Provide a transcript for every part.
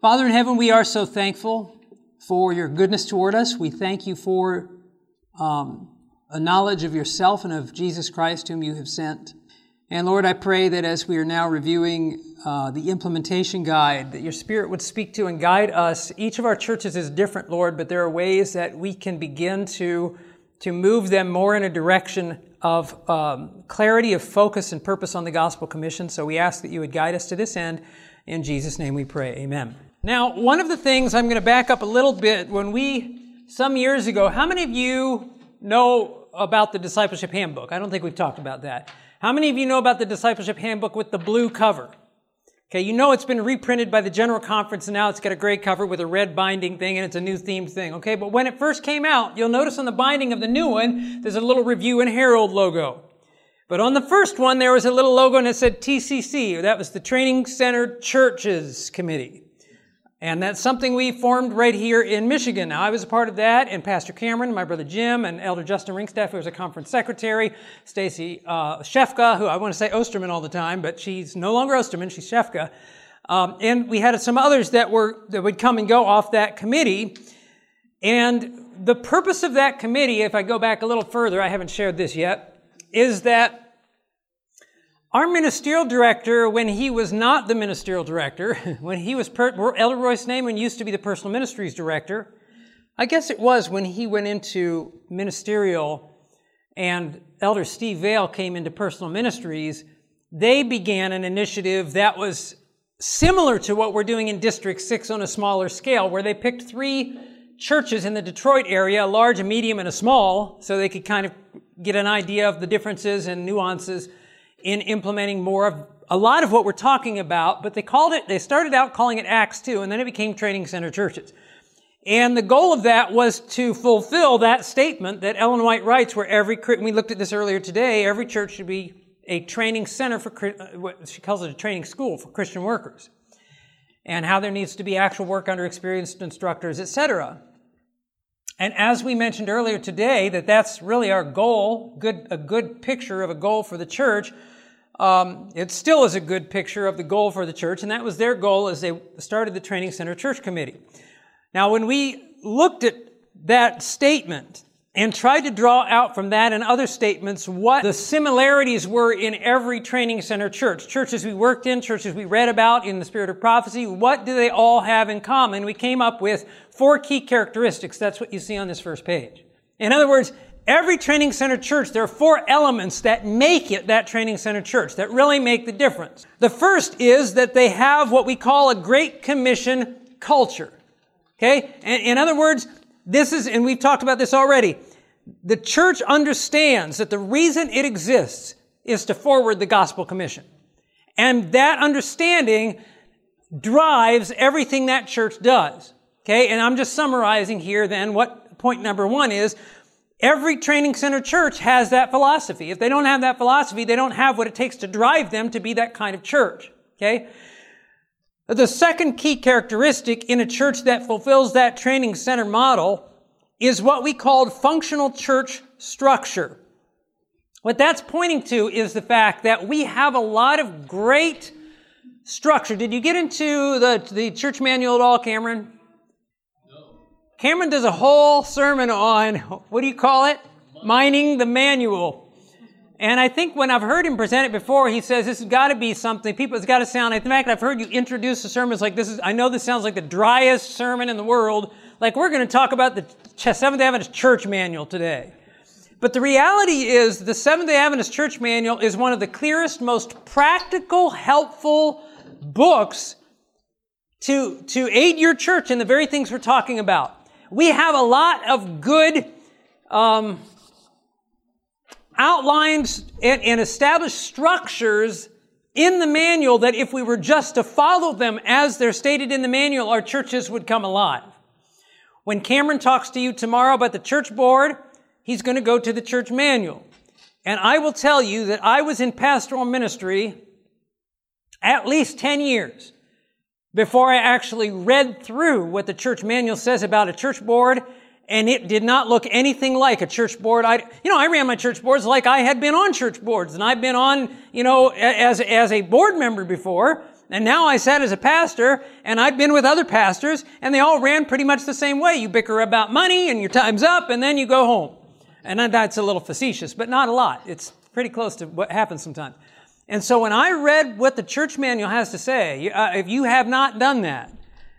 Father in heaven, we are so thankful for your goodness toward us. We thank you for um, a knowledge of yourself and of Jesus Christ, whom you have sent. And Lord, I pray that as we are now reviewing uh, the implementation guide, that your Spirit would speak to and guide us. Each of our churches is different, Lord, but there are ways that we can begin to, to move them more in a direction of um, clarity of focus and purpose on the gospel commission. So we ask that you would guide us to this end. In Jesus' name we pray. Amen. Now, one of the things I'm going to back up a little bit. When we, some years ago, how many of you know about the discipleship handbook? I don't think we've talked about that. How many of you know about the discipleship handbook with the blue cover? Okay, you know it's been reprinted by the General Conference and now it's got a gray cover with a red binding thing and it's a new themed thing. Okay, but when it first came out, you'll notice on the binding of the new one, there's a little Review and Herald logo. But on the first one, there was a little logo and it said TCC, that was the Training Center Churches Committee. And that's something we formed right here in Michigan. Now, I was a part of that, and Pastor Cameron, my brother Jim, and Elder Justin Ringstaff, who was a conference secretary, Stacy uh, Shefka, who I want to say Osterman all the time, but she's no longer Osterman, she's Shefka. Um, and we had some others that were that would come and go off that committee. And the purpose of that committee, if I go back a little further, I haven't shared this yet, is that our ministerial director, when he was not the ministerial director, when he was, per- Elder Royce Naaman used to be the personal ministries director. I guess it was when he went into ministerial and Elder Steve Vale came into personal ministries, they began an initiative that was similar to what we're doing in District 6 on a smaller scale, where they picked three churches in the Detroit area, a large, a medium, and a small, so they could kind of get an idea of the differences and nuances in implementing more of a lot of what we're talking about, but they called it, they started out calling it Acts 2, and then it became training center churches. And the goal of that was to fulfill that statement that Ellen White writes, where every, we looked at this earlier today, every church should be a training center for, uh, what she calls it a training school for Christian workers. And how there needs to be actual work under experienced instructors, etc. And as we mentioned earlier today, that that's really our goal, good, a good picture of a goal for the church. Um, it still is a good picture of the goal for the church, and that was their goal as they started the Training Center Church Committee. Now, when we looked at that statement and tried to draw out from that and other statements what the similarities were in every training center church, churches we worked in, churches we read about in the spirit of prophecy, what do they all have in common? We came up with four key characteristics. That's what you see on this first page. In other words, Every training center church, there are four elements that make it that training center church, that really make the difference. The first is that they have what we call a Great Commission culture. Okay? And in other words, this is, and we've talked about this already, the church understands that the reason it exists is to forward the gospel commission. And that understanding drives everything that church does. Okay? And I'm just summarizing here then what point number one is Every training center church has that philosophy. If they don't have that philosophy, they don't have what it takes to drive them to be that kind of church. Okay? The second key characteristic in a church that fulfills that training center model is what we called functional church structure. What that's pointing to is the fact that we have a lot of great structure. Did you get into the, the church manual at all, Cameron? Cameron does a whole sermon on, what do you call it? Mining the manual. And I think when I've heard him present it before, he says this has got to be something. People, it's got to sound. In fact, I've heard you introduce the sermons like this is. I know this sounds like the driest sermon in the world. Like we're going to talk about the Seventh Day Adventist Church Manual today. But the reality is, the Seventh day Adventist Church Manual is one of the clearest, most practical, helpful books to, to aid your church in the very things we're talking about we have a lot of good um, outlines and, and established structures in the manual that if we were just to follow them as they're stated in the manual, our churches would come alive. When Cameron talks to you tomorrow about the church board, he's going to go to the church manual. And I will tell you that I was in pastoral ministry at least 10 years before I actually read through what the church manual says about a church board, and it did not look anything like a church board. I, you know, I ran my church boards like I had been on church boards, and I've been on, you know, as, as a board member before, And now I sat as a pastor, and I've been with other pastors, and they all ran pretty much the same way. You bicker about money, and your time's up, and then you go home. And that's a little facetious, but not a lot. It's pretty close to what happens sometimes. And so when I read what the church manual has to say, uh, if you have not done that,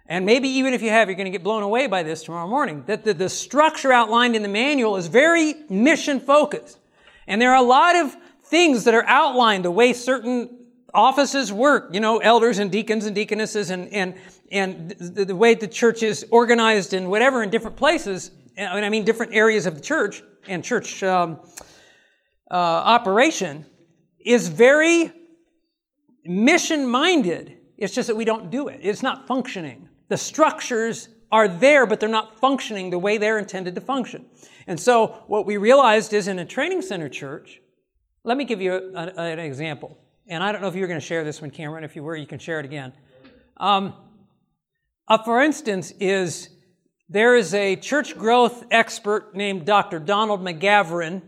and maybe even if you have, you're going to get blown away by this tomorrow morning, that the, the structure outlined in the manual is very mission focused. And there are a lot of things that are outlined, the way certain offices work, you know, elders and deacons and deaconesses and, and, and the, the way the church is organized and whatever in different places, and I mean different areas of the church and church um, uh, operation, is very mission minded. It's just that we don't do it. It's not functioning. The structures are there, but they're not functioning the way they're intended to function. And so what we realized is in a training center church, let me give you a, a, an example. And I don't know if you were going to share this one, Cameron. If you were, you can share it again. Um, uh, for instance, is there is a church growth expert named Dr. Donald McGavran.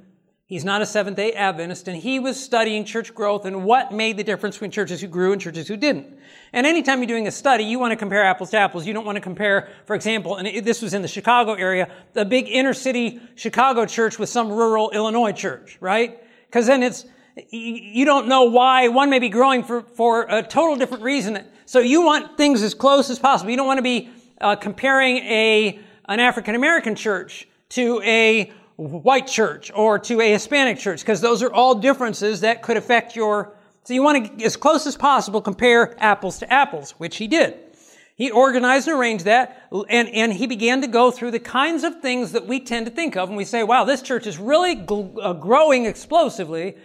He's not a Seventh day Adventist, and he was studying church growth and what made the difference between churches who grew and churches who didn't. And anytime you're doing a study, you want to compare apples to apples. You don't want to compare, for example, and this was in the Chicago area, the big inner city Chicago church with some rural Illinois church, right? Because then it's, you don't know why one may be growing for, for a total different reason. So you want things as close as possible. You don't want to be uh, comparing a, an African American church to a white church or to a Hispanic church because those are all differences that could affect your, so you want to, as close as possible, compare apples to apples, which he did. He organized and arranged that, and, and he began to go through the kinds of things that we tend to think of, and we say, wow, this church is really gl- uh, growing explosively,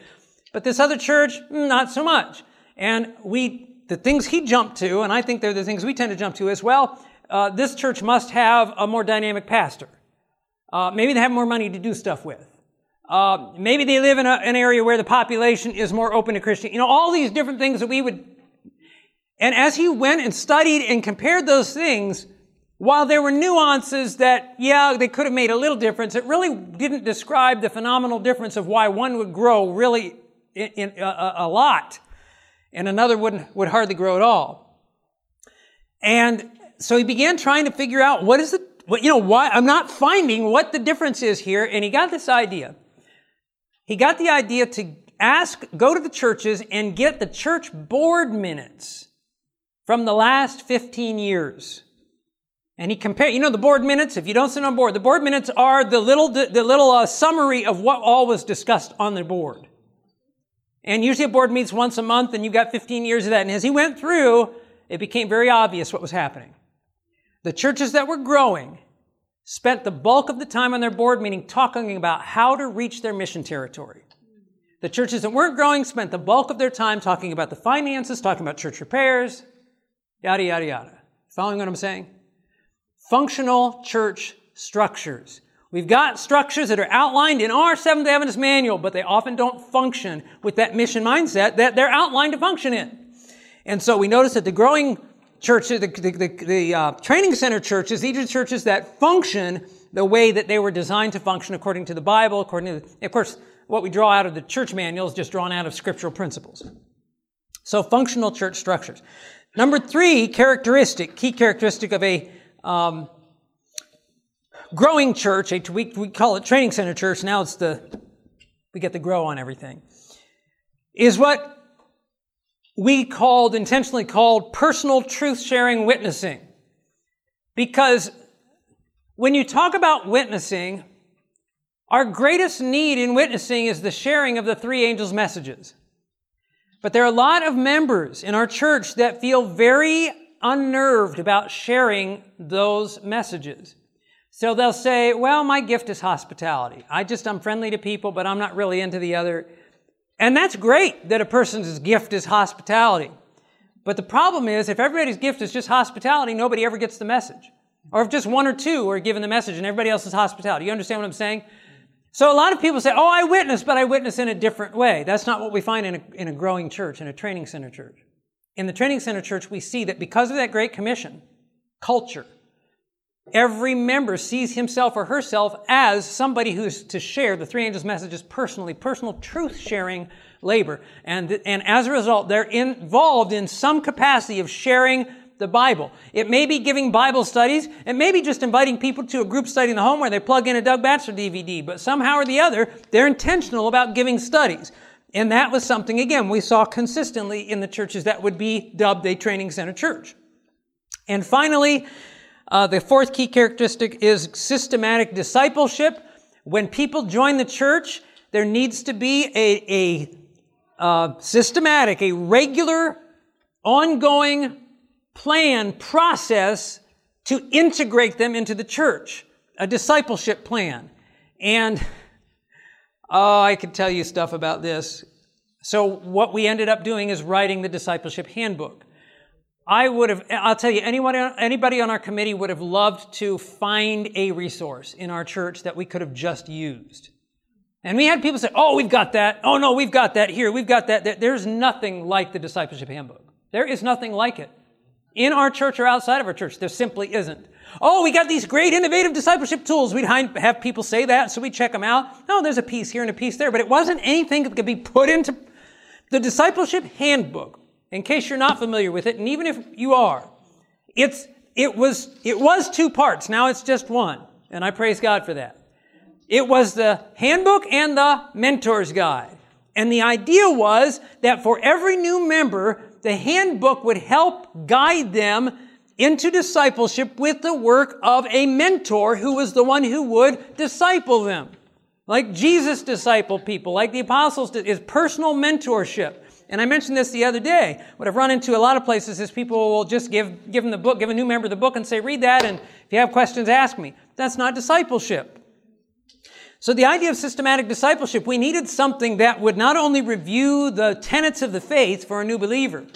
but this other church, mm, not so much. And we, the things he jumped to, and I think they're the things we tend to jump to as well, uh, this church must have a more dynamic pastor. Uh, maybe they have more money to do stuff with. Uh, maybe they live in a, an area where the population is more open to Christian. You know, all these different things that we would and as he went and studied and compared those things, while there were nuances that, yeah, they could have made a little difference, it really didn't describe the phenomenal difference of why one would grow really in, in a, a, lot and another wouldn't, would hardly grow at all. And so he began trying to figure out what is the, what, you know, why, I'm not finding what the difference is here. And he got this idea. He got the idea to ask, go to the churches and get the church board minutes from the last 15 years. And he compared, you know, the board minutes, if you don't sit on board, the board minutes are the little, the little uh, summary of what all was discussed on the board. And usually a board meets once a month and you've got 15 years of that. And as he went through, it became very obvious what was happening. The churches that were growing spent the bulk of the time on their board meeting talking about how to reach their mission territory. The churches that weren't growing spent the bulk of their time talking about the finances, talking about church repairs, Yada, yada, yada. Following what I'm saying? Functional church structures. We've got structures that are outlined in our Seventh Adventist manual, but they often don't function with that mission mindset that they're outlined to function in. And so we notice that the growing churches, the, the, the, the uh, training center churches, these are churches that function the way that they were designed to function according to the Bible, according to, of course, what we draw out of the church manual is just drawn out of scriptural principles. So functional church structures. Number three characteristic, key characteristic of a um, growing church, a, we, we call it training center church, now it's the, we get the grow on everything, is what we called, intentionally called personal truth sharing witnessing. Because when you talk about witnessing, our greatest need in witnessing is the sharing of the three angels' messages. But there are a lot of members in our church that feel very unnerved about sharing those messages. So they'll say, well, my gift is hospitality. I just, I'm friendly to people, but I'm not really into the other. And that's great that a person's gift is hospitality. But the problem is, if everybody's gift is just hospitality, nobody ever gets the message. Or if just one or two are given the message and everybody else is hospitality. You understand what I'm saying? So a lot of people say, oh, I witness, but I witness in a different way. That's not what we find in a, in a growing church, in a training center church. In the training center church, we see that because of that Great Commission, culture, every member sees himself or herself as somebody who's to share the three angels' messages personally, personal truth sharing labor. And, and as a result, they're involved in some capacity of sharing the Bible. It may be giving Bible studies. It may be just inviting people to a group study in the home where they plug in a Doug Batchelor DVD. But somehow or the other, they're intentional about giving studies. And that was something, again, we saw consistently in the churches that would be dubbed a training center church. And finally, uh, the fourth key characteristic is systematic discipleship. When people join the church, there needs to be a, a uh, systematic, a regular, ongoing plan, process to integrate them into the church, a discipleship plan. And oh, I could tell you stuff about this. So, what we ended up doing is writing the discipleship handbook. I would have, I'll tell you, anyone, anybody on our committee would have loved to find a resource in our church that we could have just used. And we had people say, oh, we've got that. Oh, no, we've got that here. We've got that. There's nothing like the discipleship handbook. There is nothing like it in our church or outside of our church. There simply isn't. Oh, we got these great innovative discipleship tools. We'd have people say that, so we check them out. No, there's a piece here and a piece there, but it wasn't anything that could be put into the discipleship handbook. In case you're not familiar with it, and even if you are, it's, it was, it was two parts. Now it's just one. And I praise God for that. It was the handbook and the mentor's guide. And the idea was that for every new member, the handbook would help guide them into discipleship with the work of a mentor who was the one who would disciple them. Like Jesus discipled people, like the apostles did, is personal mentorship. And I mentioned this the other day. What I've run into a lot of places is people will just give, give them the book, give a new member the book and say, read that, and if you have questions, ask me. That's not discipleship. So the idea of systematic discipleship, we needed something that would not only review the tenets of the faith for a new believer,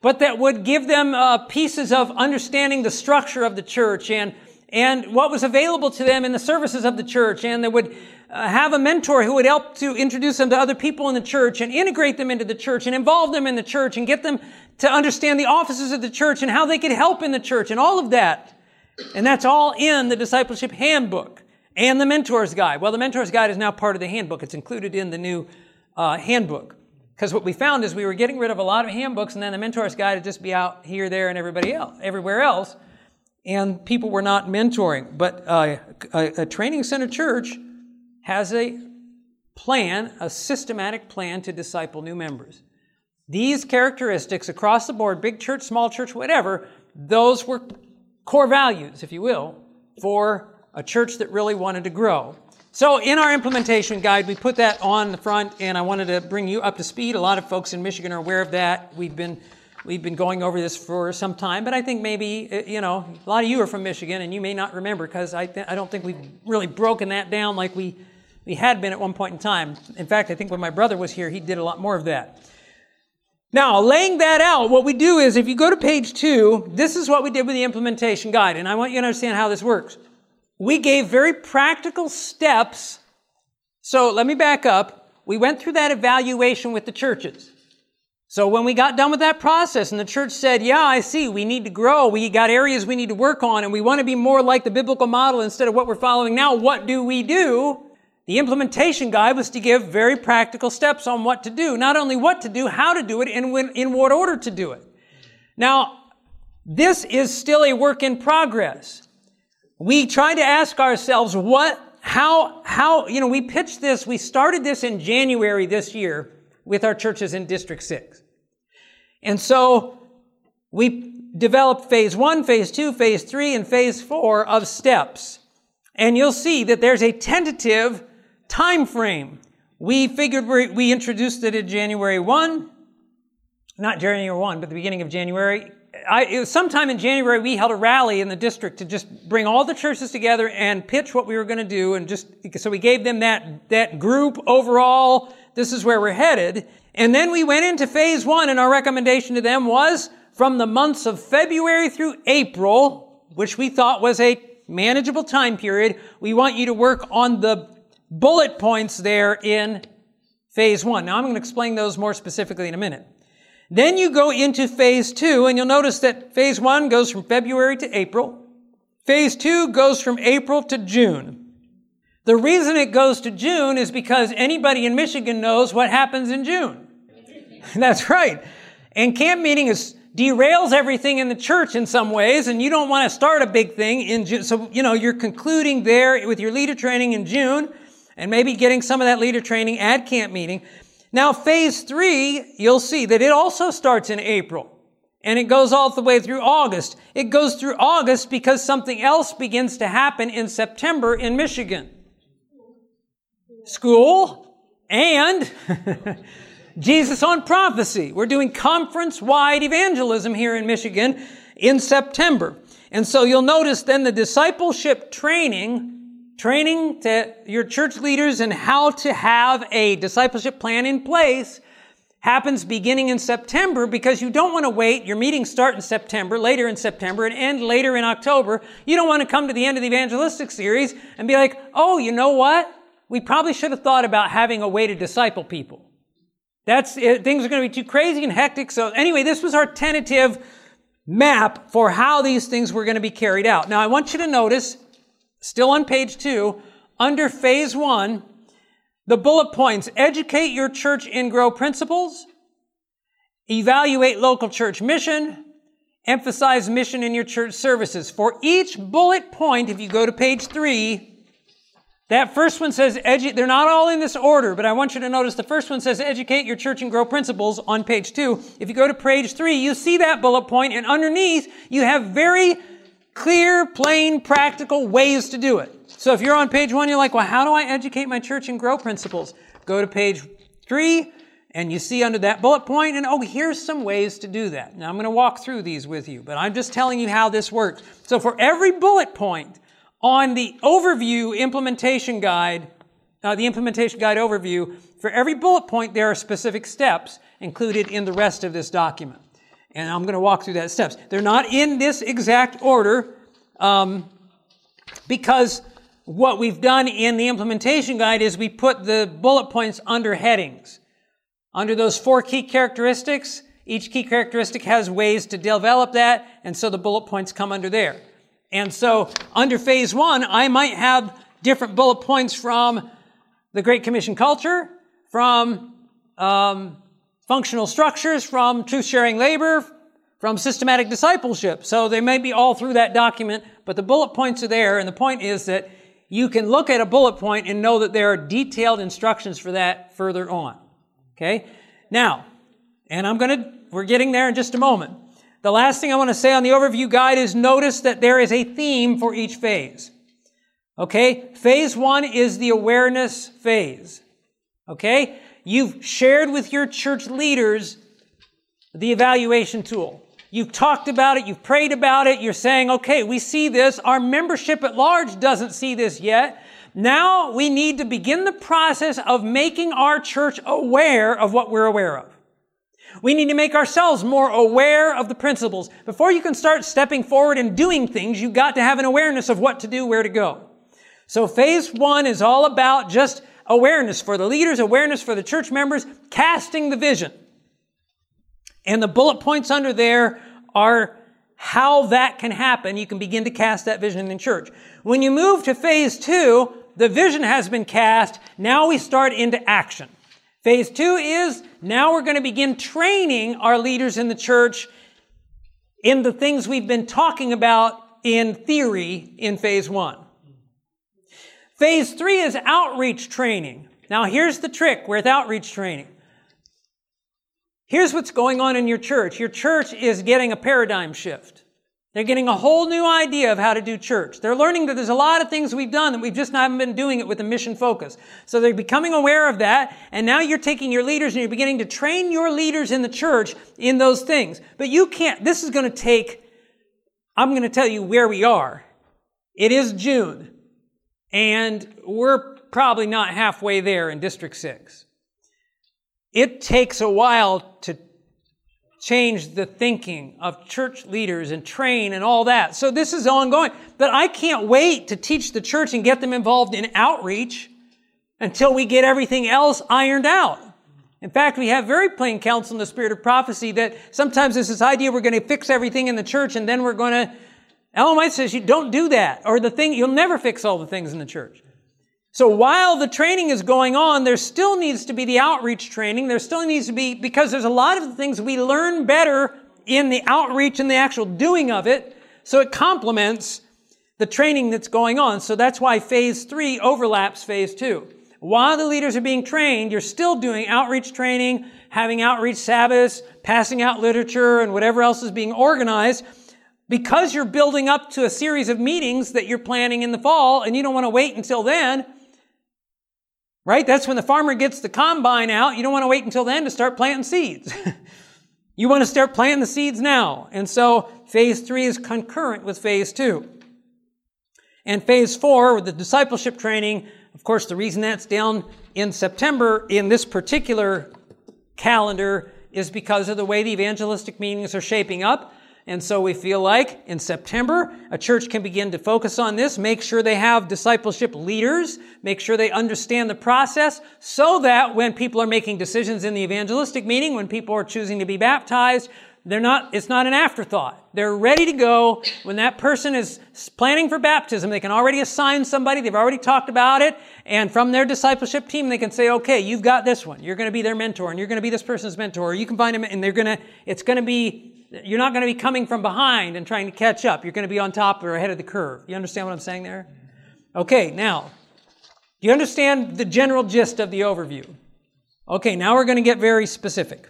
but that would give them uh, pieces of understanding the structure of the church and and what was available to them in the services of the church, and that would uh, have a mentor who would help to introduce them to other people in the church and integrate them into the church and involve them in the church and get them to understand the offices of the church and how they could help in the church and all of that. And that's all in the discipleship handbook and the mentor's guide. Well, the mentor's guide is now part of the handbook. It's included in the new uh, handbook. Because what we found is we were getting rid of a lot of handbooks, and then the mentor's guide would just be out here, there, and everybody else, everywhere else, and people were not mentoring. But uh, a, a training center church has a plan, a systematic plan to disciple new members. These characteristics across the board, big church, small church, whatever, those were core values, if you will, for a church that really wanted to grow. So in our implementation guide, we put that on the front, and I wanted to bring you up to speed. A lot of folks in Michigan are aware of that. We've been we've been going over this for some time, but I think maybe uh, you know a lot of you are from Michigan, and you may not remember because I th- I don't think we've really broken that down like we we had been at one point in time. In fact, I think when my brother was here, he did a lot more of that. Now, laying that out, what we do is if you go to page two, this is what we did with the implementation guide, and I want you to understand how this works we gave very practical steps. So let me back up. We went through that evaluation with the churches. So when we got done with that process and the church said, yeah, I see, we need to grow, we got areas we need to work on, and we want to be more like the biblical model instead of what we're following now, what do we do? The implementation guide was to give very practical steps on what to do. Not only what to do, how to do it, and when, in what order to do it. Now, this is still a work in progress we try to ask ourselves what, how, how, you know, we pitched this, we started this in January this year with our churches in District 6. And so we developed phase one, phase two, phase three, and phase four of steps. And you'll see that there's a tentative time frame. We figured we introduced it in January 1, not January 1, but the beginning of January. I, it was sometime in January, we held a rally in the district to just bring all the churches together and pitch what we were going to do. And just, so we gave them that, that group overall, this is where we're headed. And then we went into phase one and our recommendation to them was from the months of February through April, which we thought was a manageable time period, we want you to work on the bullet points there in phase one. Now I'm going to explain those more specifically in a minute. Then you go into phase two, and you'll notice that phase one goes from February to April. Phase two goes from April to June. The reason it goes to June is because anybody in Michigan knows what happens in June. That's right. And camp meeting is derails everything in the church in some ways, and you don't want to start a big thing in June. So, you know, you're concluding there with your leader training in June, and maybe getting some of that leader training at camp meeting. Now, phase three, you'll see that it also starts in April. And it goes all the way through August. It goes through August because something else begins to happen in September in Michigan. School and Jesus on prophecy. We're doing conference wide evangelism here in Michigan in September. And so you'll notice then the discipleship training, training to your church leaders and how to have a discipleship plan in place happens beginning in September because you don't want to wait. Your meetings start in September, later in September, and end later in October. You don't want to come to the end of the evangelistic series and be like, oh, you know what? We probably should have thought about having a way to disciple people. That's it. Things are going to be too crazy and hectic. So anyway, this was our tentative map for how these things were going to be carried out. Now I want you to notice, still on page two, under phase one, the bullet points, educate your church in grow principles, evaluate local church mission, emphasize mission in your church services. For each bullet point, if you go to page three, that first one says, edu- they're not all in this order, but I want you to notice the first one says, educate your church and grow principles on page two. If you go to page three, you see that bullet point, and underneath, you have very clear, plain, practical ways to do it. So if you're on page one, you're like, well, how do I educate my church and grow principles? Go to page three, and you see under that bullet point, and oh, here's some ways to do that. Now I'm going to walk through these with you, but I'm just telling you how this works. So for every bullet point, on the overview implementation guide, uh, the implementation guide overview, for every bullet point, there are specific steps included in the rest of this document. And I'm going to walk through that steps. They're not in this exact order um, because what we've done in the implementation guide is we put the bullet points under headings. Under those four key characteristics, each key characteristic has ways to develop that, and so the bullet points come under there. And so under phase one, I might have different bullet points from the Great Commission culture, from um, functional structures, from truth sharing labor, from systematic discipleship. So they may be all through that document, but the bullet points are there. And the point is that you can look at a bullet point and know that there are detailed instructions for that further on. Okay? Now, and I'm going to, we're getting there in just a moment. The last thing I want to say on the overview guide is notice that there is a theme for each phase. Okay? Phase one is the awareness phase. Okay? You've shared with your church leaders the evaluation tool. You've talked about it, you've prayed about it, you're saying, okay, we see this. Our membership at large doesn't see this yet. Now we need to begin the process of making our church aware of what we're aware of. We need to make ourselves more aware of the principles. Before you can start stepping forward and doing things, you've got to have an awareness of what to do, where to go. So phase one is all about just awareness for the leaders, awareness for the church members, casting the vision. And the bullet points under there are how that can happen. You can begin to cast that vision in church. When you move to phase two, the vision has been cast. Now we start into action. Phase two is now we're going to begin training our leaders in the church in the things we've been talking about in theory in phase one. Phase three is outreach training. Now here's the trick with outreach training. Here's what's going on in your church. Your church is getting a paradigm shift. They're getting a whole new idea of how to do church. They're learning that there's a lot of things we've done that we've just not been doing it with a mission focus. So they're becoming aware of that. And now you're taking your leaders and you're beginning to train your leaders in the church in those things. But you can't, this is going to take, I'm going to tell you where we are. It is June. And we're probably not halfway there in District 6. It takes a while to change the thinking of church leaders and train and all that. So this is ongoing. But I can't wait to teach the church and get them involved in outreach until we get everything else ironed out. In fact, we have very plain counsel in the spirit of prophecy that sometimes there's this idea we're going to fix everything in the church and then we're going to, Ellen White says you don't do that. Or the thing, you'll never fix all the things in the church. So while the training is going on, there still needs to be the outreach training. There still needs to be, because there's a lot of things we learn better in the outreach and the actual doing of it. So it complements the training that's going on. So that's why phase three overlaps phase two. While the leaders are being trained, you're still doing outreach training, having outreach Sabbaths, passing out literature, and whatever else is being organized because you're building up to a series of meetings that you're planning in the fall and you don't want to wait until then. Right? That's when the farmer gets the combine out. You don't want to wait until then to start planting seeds. you want to start planting the seeds now. And so phase three is concurrent with phase two. And phase four, with the discipleship training, of course, the reason that's down in September in this particular calendar is because of the way the evangelistic meetings are shaping up. And so we feel like in September, a church can begin to focus on this, make sure they have discipleship leaders, make sure they understand the process so that when people are making decisions in the evangelistic meeting, when people are choosing to be baptized, they're not, it's not an afterthought. They're ready to go. When that person is planning for baptism, they can already assign somebody. They've already talked about it. And from their discipleship team, they can say, okay, you've got this one. You're going to be their mentor and you're going to be this person's mentor. You can find them and they're going to, it's going to be you're not going to be coming from behind and trying to catch up. You're going to be on top or ahead of the curve. You understand what I'm saying there? Okay, now, do you understand the general gist of the overview? Okay, now we're going to get very specific.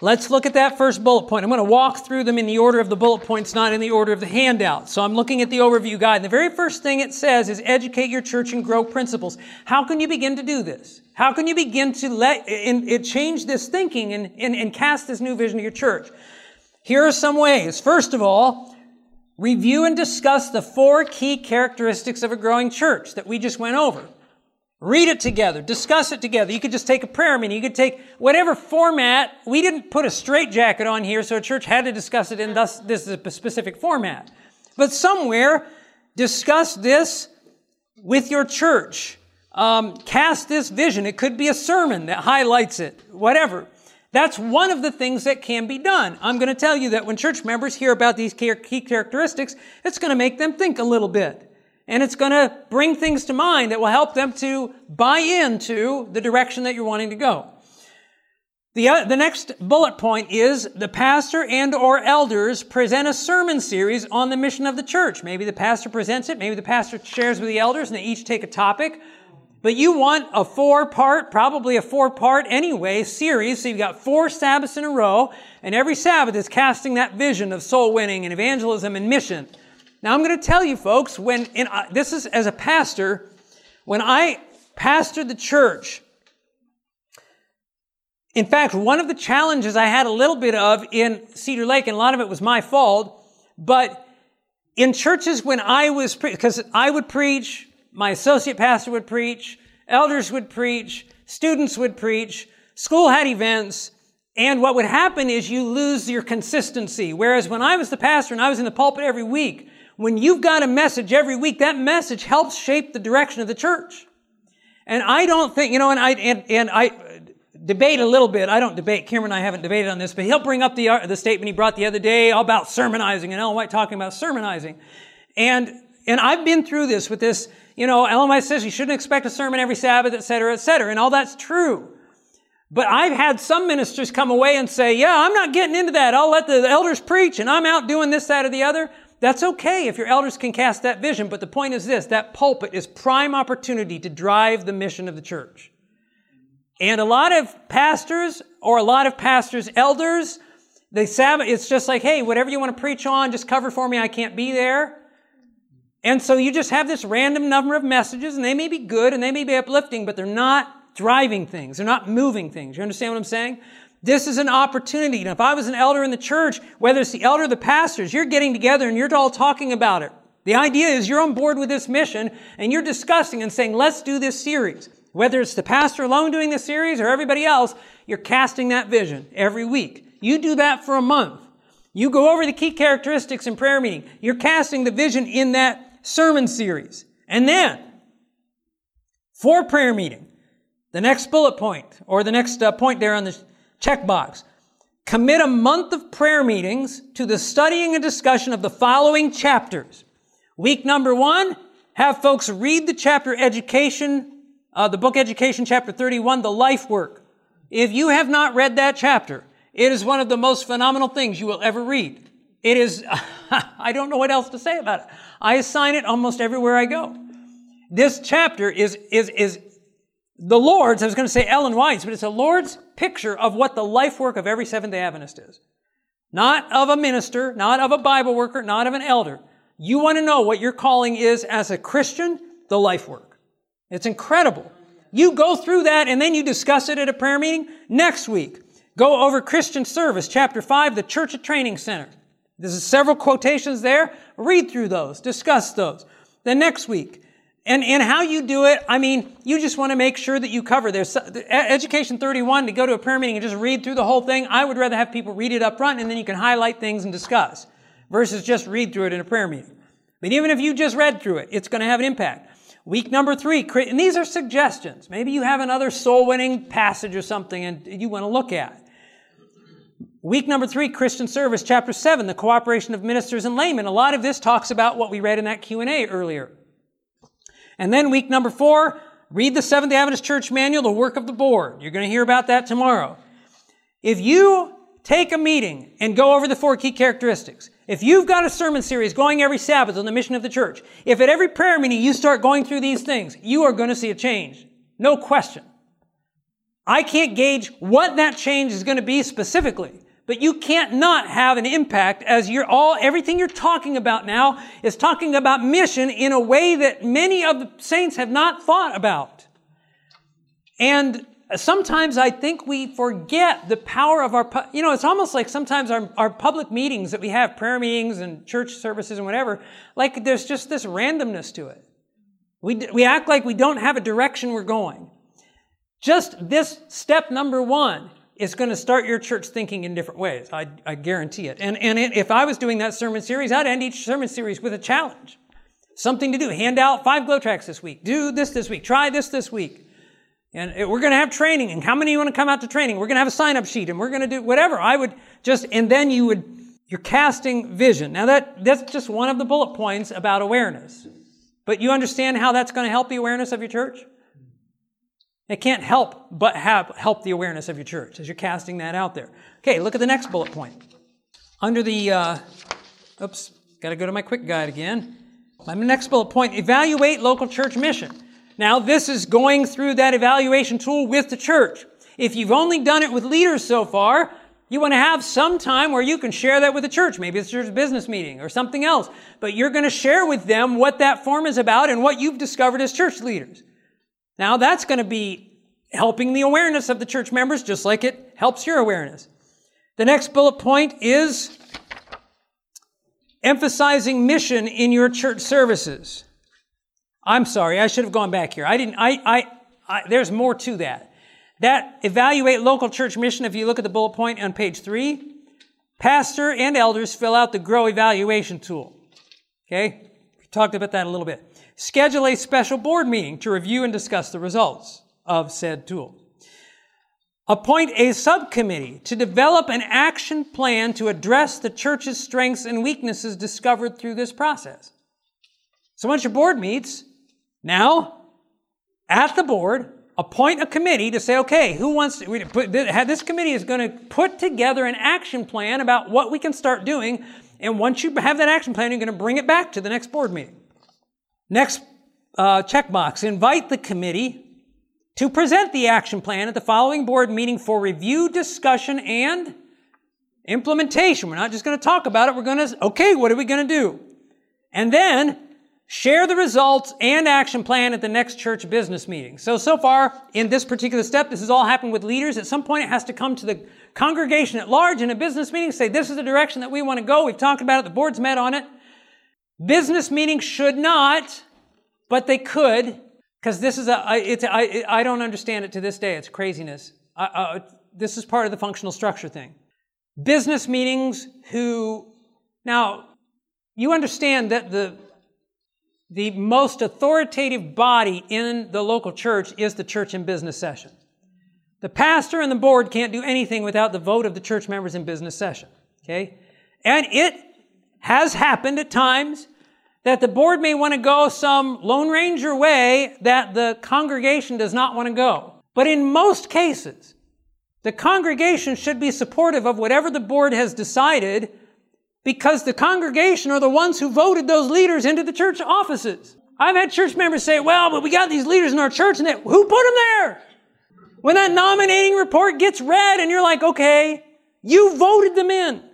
Let's look at that first bullet point. I'm going to walk through them in the order of the bullet points, not in the order of the handout. So I'm looking at the overview guide. The very first thing it says is educate your church and grow principles. How can you begin to do this? How can you begin to let it change this thinking and, and, and cast this new vision of your church? Here are some ways. First of all, review and discuss the four key characteristics of a growing church that we just went over. Read it together. Discuss it together. You could just take a prayer meeting. You could take whatever format. We didn't put a straitjacket on here, so a church had to discuss it in this, this specific format. But somewhere, discuss this with your church. Um, cast this vision. It could be a sermon that highlights it, whatever. That's one of the things that can be done. I'm going to tell you that when church members hear about these key characteristics, it's going to make them think a little bit and it's going to bring things to mind that will help them to buy into the direction that you're wanting to go. The, uh, the next bullet point is the pastor and or elders present a sermon series on the mission of the church. Maybe the pastor presents it, maybe the pastor shares with the elders and they each take a topic. But you want a four part, probably a four part anyway, series. So you've got four Sabbaths in a row, and every Sabbath is casting that vision of soul winning and evangelism and mission. Now, I'm going to tell you folks, when, in, uh, this is as a pastor, when I pastored the church, in fact, one of the challenges I had a little bit of in Cedar Lake, and a lot of it was my fault, but in churches when I was, because I would preach, my associate pastor would preach, elders would preach, students would preach, school had events, and what would happen is you lose your consistency. Whereas when I was the pastor and I was in the pulpit every week, when you've got a message every week, that message helps shape the direction of the church. And I don't think, you know, and I, and, and I debate a little bit. I don't debate. Cameron and I haven't debated on this, but he'll bring up the, uh, the statement he brought the other day about sermonizing and Ellen White talking about sermonizing. And, and I've been through this with this, you know, White says you shouldn't expect a sermon every Sabbath, et cetera, et cetera. And all that's true. But I've had some ministers come away and say, yeah, I'm not getting into that. I'll let the elders preach and I'm out doing this, that, or the other. That's okay if your elders can cast that vision, but the point is this, that pulpit is prime opportunity to drive the mission of the church. And a lot of pastors or a lot of pastors' elders, they Sabbath, it's just like, hey, whatever you want to preach on, just cover for me, I can't be there. And so you just have this random number of messages, and they may be good and they may be uplifting, but they're not driving things. They're not moving things. You understand what I'm saying? This is an opportunity. Now, if I was an elder in the church, whether it's the elder or the pastors, you're getting together and you're all talking about it. The idea is you're on board with this mission and you're discussing and saying, let's do this series. Whether it's the pastor alone doing this series or everybody else, you're casting that vision every week. You do that for a month. You go over the key characteristics in prayer meeting. You're casting the vision in that sermon series. And then, for prayer meeting, the next bullet point, or the next uh, point there on the Checkbox. Commit a month of prayer meetings to the studying and discussion of the following chapters. Week number one, have folks read the chapter Education, uh, the book Education, chapter 31, the life work. If you have not read that chapter, it is one of the most phenomenal things you will ever read. It is, I don't know what else to say about it. I assign it almost everywhere I go. This chapter is, is, is the Lord's, I was going to say Ellen White's, but it's the Lord's picture of what the life work of every Seventh day Adventist is. Not of a minister, not of a Bible worker, not of an elder. You want to know what your calling is as a Christian? The life work. It's incredible. You go through that and then you discuss it at a prayer meeting. Next week, go over Christian service, chapter 5, the Church of Training Center. There's several quotations there. Read through those, discuss those. The next week, and, and how you do it, I mean, you just want to make sure that you cover. There's uh, Education 31 to go to a prayer meeting and just read through the whole thing. I would rather have people read it up front and then you can highlight things and discuss versus just read through it in a prayer meeting. But even if you just read through it, it's going to have an impact. Week number three, and these are suggestions. Maybe you have another soul winning passage or something and you want to look at. Week number three, Christian service, chapter seven, the cooperation of ministers and laymen. A lot of this talks about what we read in that Q&A earlier. And then week number four, read the Seventh-day Adventist Church Manual, the work of the board. You're going to hear about that tomorrow. If you take a meeting and go over the four key characteristics, if you've got a sermon series going every Sabbath on the mission of the church, if at every prayer meeting you start going through these things, you are going to see a change. No question. I can't gauge what that change is going to be specifically, but you can't not have an impact as you're all, everything you're talking about now is talking about mission in a way that many of the saints have not thought about. And sometimes I think we forget the power of our, you know, it's almost like sometimes our, our public meetings that we have, prayer meetings and church services and whatever, like there's just this randomness to it. We, we act like we don't have a direction we're going. Just this step number one is going to start your church thinking in different ways. I, I guarantee it. And, and it, if I was doing that sermon series, I'd end each sermon series with a challenge. Something to do. Hand out five GLOW tracts this week. Do this this week. Try this this week. And it, we're going to have training. And how many you want to come out to training? We're going to have a sign up sheet and we're going to do whatever. I would just, and then you would, you're casting vision. Now that, that's just one of the bullet points about awareness. But you understand how that's going to help the awareness of your church? It can't help but have, help the awareness of your church as you're casting that out there. Okay, look at the next bullet point. Under the, uh, oops, got to go to my quick guide again. My next bullet point, evaluate local church mission. Now, this is going through that evaluation tool with the church. If you've only done it with leaders so far, you want to have some time where you can share that with the church. Maybe it's church business meeting or something else. But you're going to share with them what that form is about and what you've discovered as church leaders. Now that's going to be helping the awareness of the church members just like it helps your awareness. The next bullet point is emphasizing mission in your church services. I'm sorry, I should have gone back here. I didn't, I, I, I, there's more to that. That evaluate local church mission, if you look at the bullet point on page three, pastor and elders fill out the grow evaluation tool. Okay? We talked about that a little bit. Schedule a special board meeting to review and discuss the results of said tool. Appoint a subcommittee to develop an action plan to address the church's strengths and weaknesses discovered through this process. So once your board meets, now at the board, appoint a committee to say, okay, who wants to put, this committee is going to put together an action plan about what we can start doing. And once you have that action plan, you're going to bring it back to the next board meeting. Next uh, checkbox invite the committee to present the action plan at the following board meeting for review, discussion, and implementation. We're not just going to talk about it. We're going to, okay, what are we going to do? And then share the results and action plan at the next church business meeting. So, so far in this particular step, this has all happened with leaders. At some point, it has to come to the congregation at large in a business meeting, say, this is the direction that we want to go. We've talked about it. The board's met on it. Business meetings should not, but they could, because this is a, it's, I, I don't understand it to this day. It's craziness. I, this is part of the functional structure thing. Business meetings who, now, you understand that the, the most authoritative body in the local church is the church and business session. The pastor and the board can't do anything without the vote of the church members in business session. Okay? And it has happened at times that the board may want to go some Lone Ranger way that the congregation does not want to go. But in most cases, the congregation should be supportive of whatever the board has decided because the congregation are the ones who voted those leaders into the church offices. I've had church members say, well, but we got these leaders in our church and they, who put them there? When that nominating report gets read and you're like, okay, you voted them in.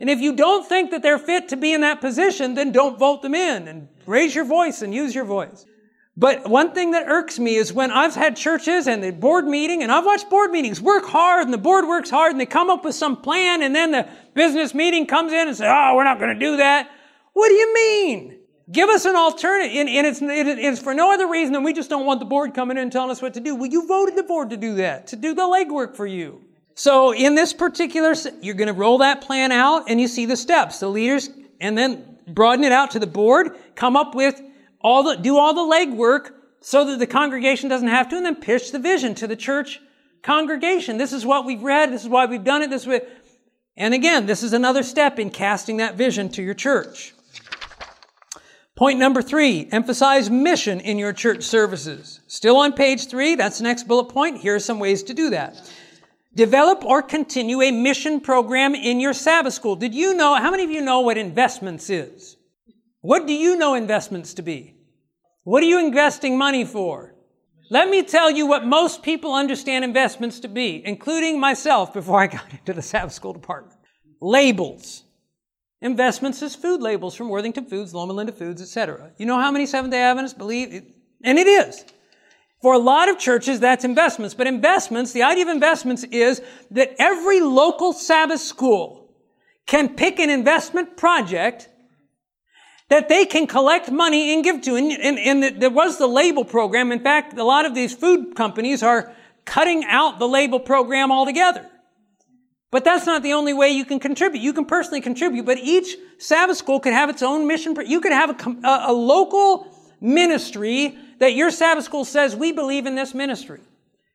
And if you don't think that they're fit to be in that position, then don't vote them in and raise your voice and use your voice. But one thing that irks me is when I've had churches and the board meeting, and I've watched board meetings work hard and the board works hard and they come up with some plan and then the business meeting comes in and says, oh, we're not going to do that. What do you mean? Give us an alternative. And, and it's, it's for no other reason than we just don't want the board coming in and telling us what to do. Well, you voted the board to do that, to do the legwork for you. So in this particular, you're going to roll that plan out and you see the steps. The leaders, and then broaden it out to the board, come up with all the, do all the legwork so that the congregation doesn't have to, and then pitch the vision to the church congregation. This is what we've read. This is why we've done it this way. And again, this is another step in casting that vision to your church. Point number three, emphasize mission in your church services. Still on page three, that's the next bullet point. Here are some ways to do that. Develop or continue a mission program in your Sabbath school. Did you know, how many of you know what investments is? What do you know investments to be? What are you investing money for? Let me tell you what most people understand investments to be, including myself before I got into the Sabbath school department. Labels. Investments is food labels from Worthington Foods, Loma Linda Foods, etc. You know how many Seventh day Adventists believe? It? And it is. For a lot of churches, that's investments. But investments, the idea of investments is that every local Sabbath school can pick an investment project that they can collect money and give to. And, and, and there was the label program. In fact, a lot of these food companies are cutting out the label program altogether. But that's not the only way you can contribute. You can personally contribute, but each Sabbath school could have its own mission. You could have a, a, a local ministry that your Sabbath school says, we believe in this ministry.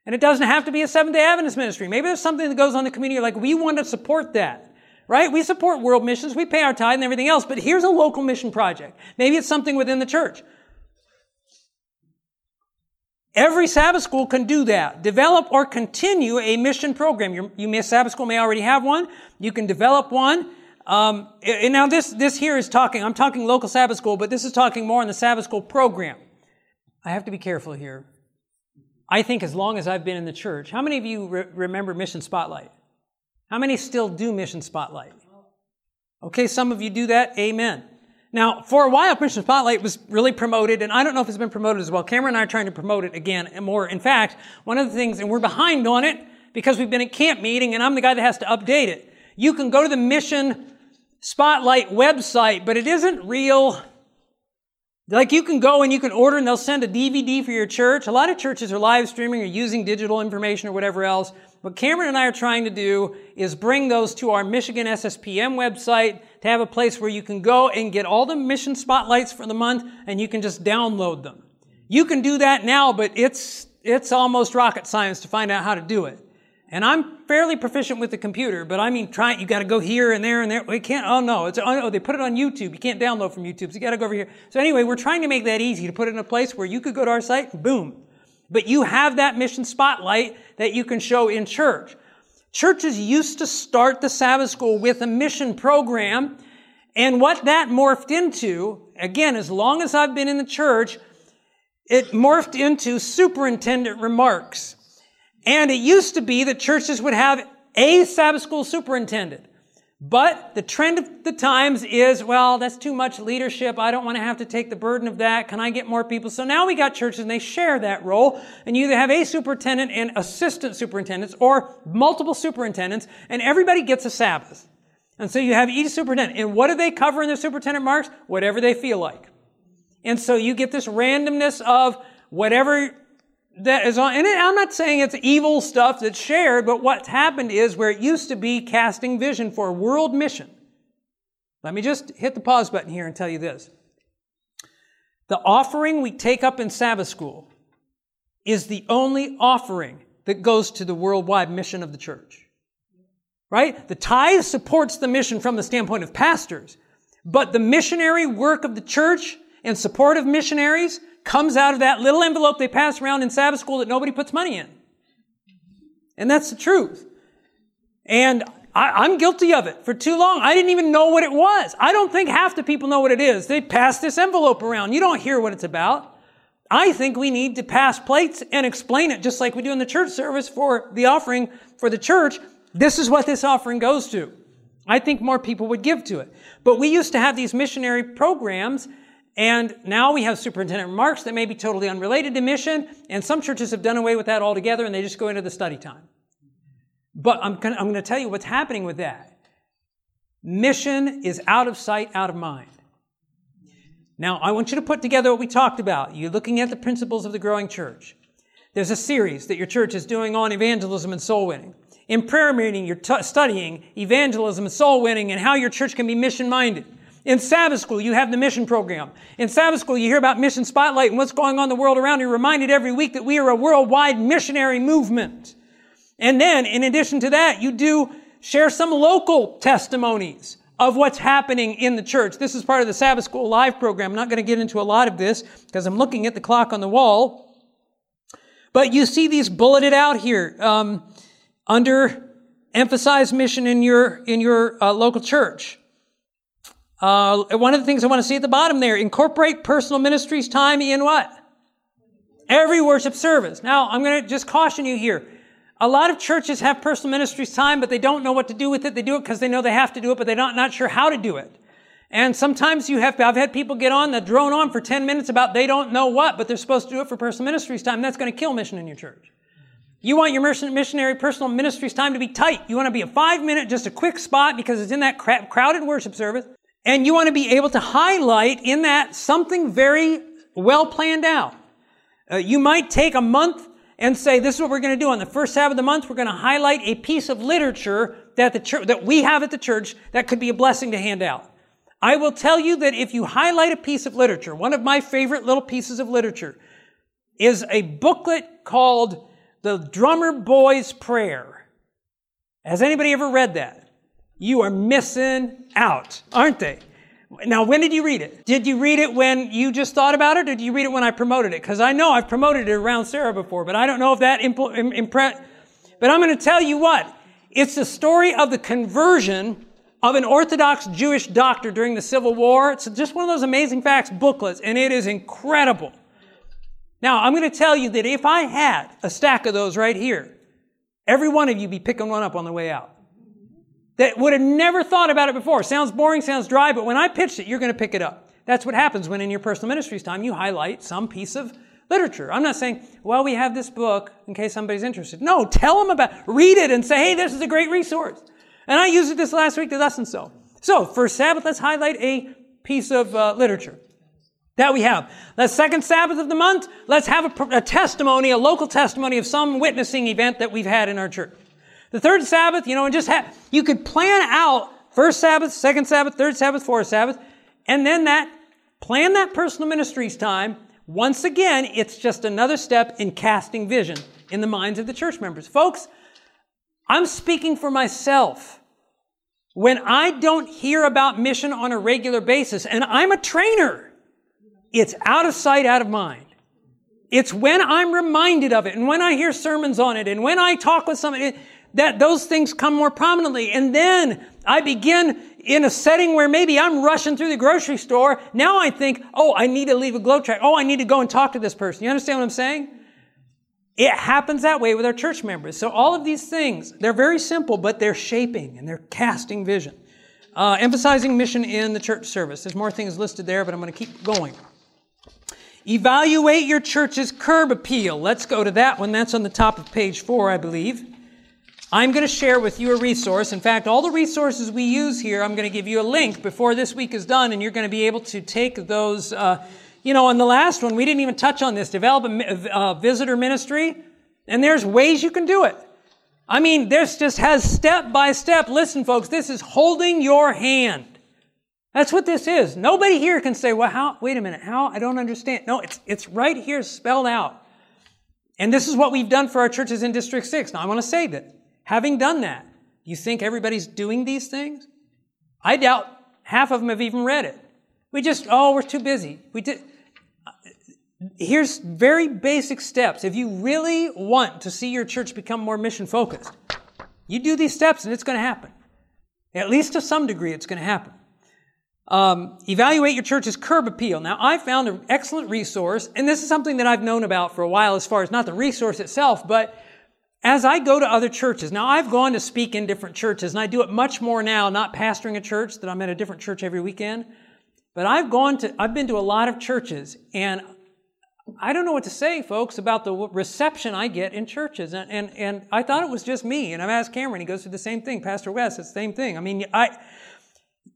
And it doesn't have to be a Seventh day Adventist ministry. Maybe there's something that goes on in the community like we want to support that. Right? We support world missions, we pay our tithe and everything else, but here's a local mission project. Maybe it's something within the church. Every Sabbath school can do that. Develop or continue a mission program. Your, you may, Sabbath school may already have one. You can develop one. Um, and now this, this here is talking, I'm talking local Sabbath school, but this is talking more on the Sabbath school program. I have to be careful here. I think as long as I've been in the church, how many of you re- remember Mission Spotlight? How many still do Mission Spotlight? Okay, some of you do that. Amen. Now, for a while, Mission Spotlight was really promoted, and I don't know if it's been promoted as well. Cameron and I are trying to promote it again and more. In fact, one of the things, and we're behind on it because we've been at camp meeting, and I'm the guy that has to update it. You can go to the Mission Spotlight website, but it isn't real. Like you can go and you can order and they'll send a DVD for your church. A lot of churches are live streaming or using digital information or whatever else. What Cameron and I are trying to do is bring those to our Michigan SSPM website to have a place where you can go and get all the mission spotlights for the month and you can just download them. You can do that now, but it's, it's almost rocket science to find out how to do it. And I'm fairly proficient with the computer, but I mean, try it. you got to go here and there and there. We can't. Oh no, it's oh they put it on YouTube. You can't download from YouTube, so you got to go over here. So anyway, we're trying to make that easy to put it in a place where you could go to our site, boom, but you have that mission spotlight that you can show in church. Churches used to start the Sabbath school with a mission program. And what that morphed into, again, as long as I've been in the church, it morphed into superintendent remarks. And it used to be that churches would have a Sabbath school superintendent. But the trend of the times is, well, that's too much leadership. I don't want to have to take the burden of that. Can I get more people? So now we got churches and they share that role. And you either have a superintendent and assistant superintendents or multiple superintendents and everybody gets a Sabbath. And so you have each superintendent. And what do they cover in their superintendent marks? Whatever they feel like. And so you get this randomness of whatever that is on, and I'm not saying it's evil stuff that's shared, but what's happened is where it used to be casting vision for world mission. Let me just hit the pause button here and tell you this. The offering we take up in Sabbath school is the only offering that goes to the worldwide mission of the church. Right? The tithe supports the mission from the standpoint of pastors, But the missionary work of the church and support of missionaries comes out of that little envelope they pass around in Sabbath school that nobody puts money in. And that's the truth. And I, am guilty of it. For too long, I didn't even know what it was. I don't think half the people know what it is. They pass this envelope around. You don't hear what it's about. I think we need to pass plates and explain it just like we do in the church service for the offering for the church. This is what this offering goes to. I think more people would give to it. But we used to have these missionary programs and now we have superintendent remarks that may be totally unrelated to mission, and some churches have done away with that altogether and they just go into the study time. But I'm going to tell you what's happening with that. Mission is out of sight, out of mind. Now, I want you to put together what we talked about. You're looking at the principles of the growing church. There's a series that your church is doing on evangelism and soul winning. In prayer meeting, you're t- studying evangelism and soul winning and how your church can be mission minded. In Sabbath school, you have the mission program. In Sabbath school, you hear about mission spotlight and what's going on in the world around. You're reminded every week that we are a worldwide missionary movement. And then, in addition to that, you do share some local testimonies of what's happening in the church. This is part of the Sabbath School Live program. I'm not going to get into a lot of this because I'm looking at the clock on the wall. But you see these bulleted out here um, under emphasize mission in your in your uh, local church. Uh, one of the things I want to see at the bottom there: incorporate personal ministries time in what every worship service. Now, I'm going to just caution you here. A lot of churches have personal ministries time, but they don't know what to do with it. They do it because they know they have to do it, but they're not, not sure how to do it. And sometimes you have, I've had people get on that drone on for 10 minutes about they don't know what, but they're supposed to do it for personal ministries time. That's going to kill mission in your church. You want your missionary personal ministries time to be tight. You want to be a five minute, just a quick spot because it's in that crowded worship service. And you want to be able to highlight in that something very well planned out. Uh, you might take a month and say, this is what we're going to do on the first Sabbath of the month. We're going to highlight a piece of literature that the church, that we have at the church that could be a blessing to hand out. I will tell you that if you highlight a piece of literature, one of my favorite little pieces of literature is a booklet called The Drummer Boy's Prayer. Has anybody ever read that? You are missing out, aren't they? Now, when did you read it? Did you read it when you just thought about it, or did you read it when I promoted it? Because I know I've promoted it around Sarah before, but I don't know if that impl-. But I'm going to tell you what. It's the story of the conversion of an Orthodox Jewish doctor during the Civil War. It's just one of those amazing facts booklets, and it is incredible. Now, I'm going to tell you that if I had a stack of those right here, every one of you be picking one up on the way out that would have never thought about it before. Sounds boring, sounds dry, but when I pitched it, you're going to pick it up. That's what happens when in your personal ministries time you highlight some piece of literature. I'm not saying, well, we have this book in case somebody's interested. No, tell them about, read it and say, hey, this is a great resource. And I used it this last week to lesson so. So, for Sabbath, let's highlight a piece of uh, literature. That we have. The second Sabbath of the month, let's have a, a testimony, a local testimony of some witnessing event that we've had in our church. The third Sabbath, you know, and just have, you could plan out first Sabbath, second Sabbath, third Sabbath, fourth Sabbath, and then that, plan that personal ministries time. Once again, it's just another step in casting vision in the minds of the church members. Folks, I'm speaking for myself. When I don't hear about mission on a regular basis, and I'm a trainer, it's out of sight, out of mind. It's when I'm reminded of it, and when I hear sermons on it, and when I talk with somebody, that those things come more prominently. And then I begin in a setting where maybe I'm rushing through the grocery store. Now I think, oh, I need to leave a GLOW tract. Oh, I need to go and talk to this person. You understand what I'm saying? It happens that way with our church members. So all of these things, they're very simple, but they're shaping and they're casting vision. Uh, emphasizing mission in the church service. There's more things listed there, but I'm going to keep going. Evaluate your church's curb appeal. Let's go to that one. That's on the top of page four, I believe. I'm going to share with you a resource. In fact, all the resources we use here, I'm going to give you a link before this week is done, and you're going to be able to take those. Uh, you know, on the last one, we didn't even touch on this. Develop a uh, visitor ministry, and there's ways you can do it. I mean, this just has step by step. Listen, folks, this is holding your hand. That's what this is. Nobody here can say, well, how, wait a minute, how? I don't understand. No, it's, it's right here spelled out. And this is what we've done for our churches in District 6. Now, I want to say that Having done that, you think everybody's doing these things? I doubt half of them have even read it. We just, oh, we're too busy. We did. Here's very basic steps. If you really want to see your church become more mission focused, you do these steps and it's going to happen. At least to some degree, it's going to happen. Um, evaluate your church's curb appeal. Now, I found an excellent resource, and this is something that I've known about for a while as far as not the resource itself, but as I go to other churches. Now, I've gone to speak in different churches, and I do it much more now, not pastoring a church, that I'm at a different church every weekend. But I've gone to, I've been to a lot of churches, and I don't know what to say, folks, about the reception I get in churches. And, and, and I thought it was just me. And I've asked Cameron, he goes through the same thing. Pastor West, it's the same thing. I mean, I,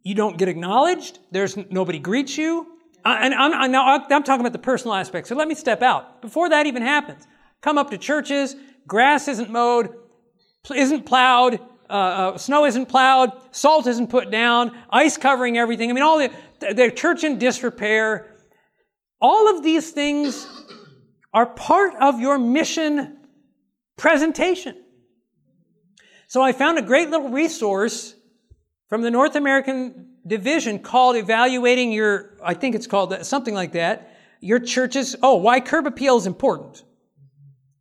you don't get acknowledged. There's nobody greets you. I, and I'm, I, now I'm talking about the personal aspect. So let me step out. Before that even happens, come up to churches, grass isn't mowed, isn't plowed, uh, uh, snow isn't plowed, salt isn't put down, ice covering everything. I mean, all the, the church in disrepair. All of these things are part of your mission presentation. So I found a great little resource from the North American division called Evaluating Your, I think it's called something like that, your church's, oh, why curb appeal is important.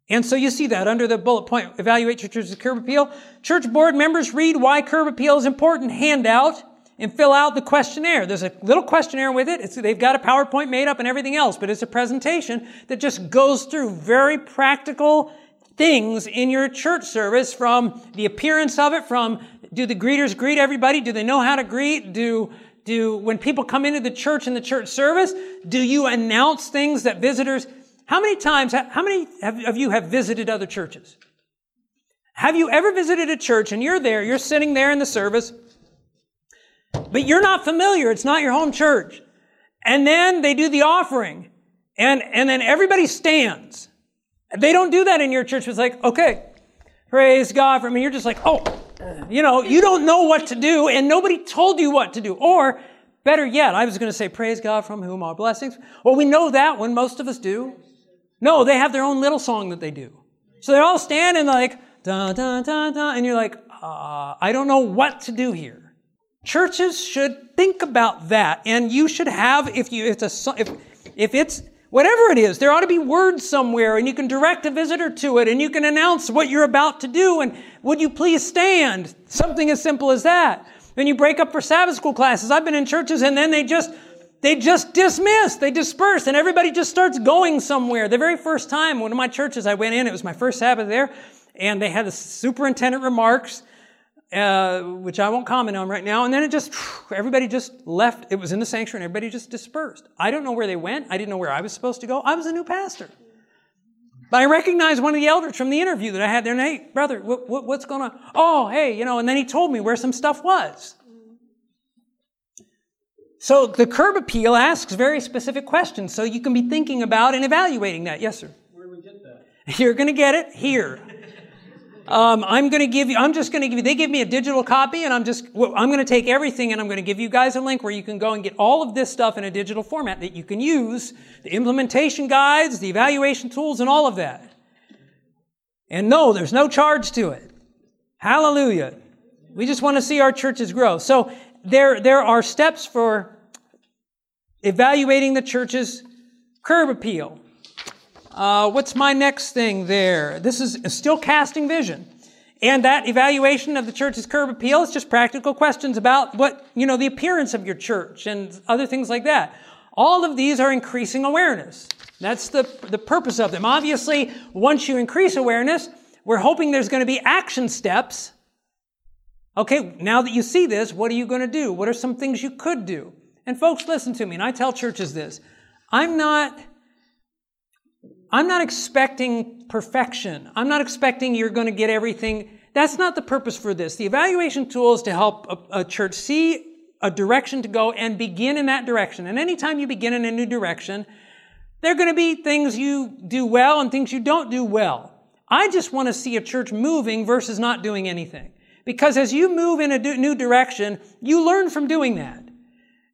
And so you see that under the bullet point, evaluate church's curb appeal. Church board members read why curb appeal is important handout and fill out the questionnaire. There's a little questionnaire with it. It's, they've got a PowerPoint made up and everything else, but it's a presentation that just goes through very practical things in your church service from the appearance of it, from do the greeters greet everybody? Do they know how to greet? Do, do, when people come into the church in the church service, do you announce things that visitors, how many times, how many of you have visited other churches? Have you ever visited a church and you're there, you're sitting there in the service, but you're not familiar, it's not your home church. And then they do the offering, and, and then everybody stands. They don't do that in your church. It's like, okay, praise God for me. You're just like, oh, you know, you don't know what to do and nobody told you what to do. Or better yet, I was going to say, praise God from whom all blessings. Well, we know that when most of us do. No, they have their own little song that they do. So they're all standing like, da, da, da, da, and you're like, uh, I don't know what to do here. Churches should think about that. And you should have, if you, if it's a, if, if it's, Whatever it is, there ought to be words somewhere and you can direct a visitor to it and you can announce what you're about to do and would you please stand? Something as simple as that. Then you break up for Sabbath school classes. I've been in churches and then they just, they just dismiss, they disperse, and everybody just starts going somewhere. The very first time, one of my churches I went in, it was my first Sabbath there, and they had the superintendent remarks, uh, which I won't comment on right now. And then it just, everybody just left. It was in the sanctuary and everybody just dispersed. I don't know where they went. I didn't know where I was supposed to go. I was a new pastor. But I recognized one of the elders from the interview that I had there. And hey, brother, what, what, what's going on? Oh, hey, you know, and then he told me where some stuff was. So the curb appeal asks very specific questions. So you can be thinking about and evaluating that. Yes, sir. Where do we get that? You're going to get it here. Um, I'm going to give you, I'm just going to give you, they give me a digital copy and I'm just, I'm going to take everything and I'm going to give you guys a link where you can go and get all of this stuff in a digital format that you can use, the implementation guides, the evaluation tools, and all of that. And no, there's no charge to it. Hallelujah. We just want to see our churches grow. So there, there are steps for evaluating the church's curb appeal. Uh, what's my next thing there? This is still casting vision. And that evaluation of the church's curb appeal is just practical questions about what, you know, the appearance of your church and other things like that. All of these are increasing awareness. That's the, the purpose of them. Obviously, once you increase awareness, we're hoping there's going to be action steps. Okay, now that you see this, what are you going to do? What are some things you could do? And folks, listen to me, and I tell churches this. I'm not I'm not expecting perfection. I'm not expecting you're going to get everything. That's not the purpose for this. The evaluation tool is to help a, a church see a direction to go and begin in that direction. And anytime you begin in a new direction, there are going to be things you do well and things you don't do well. I just want to see a church moving versus not doing anything. Because as you move in a new direction, you learn from doing that.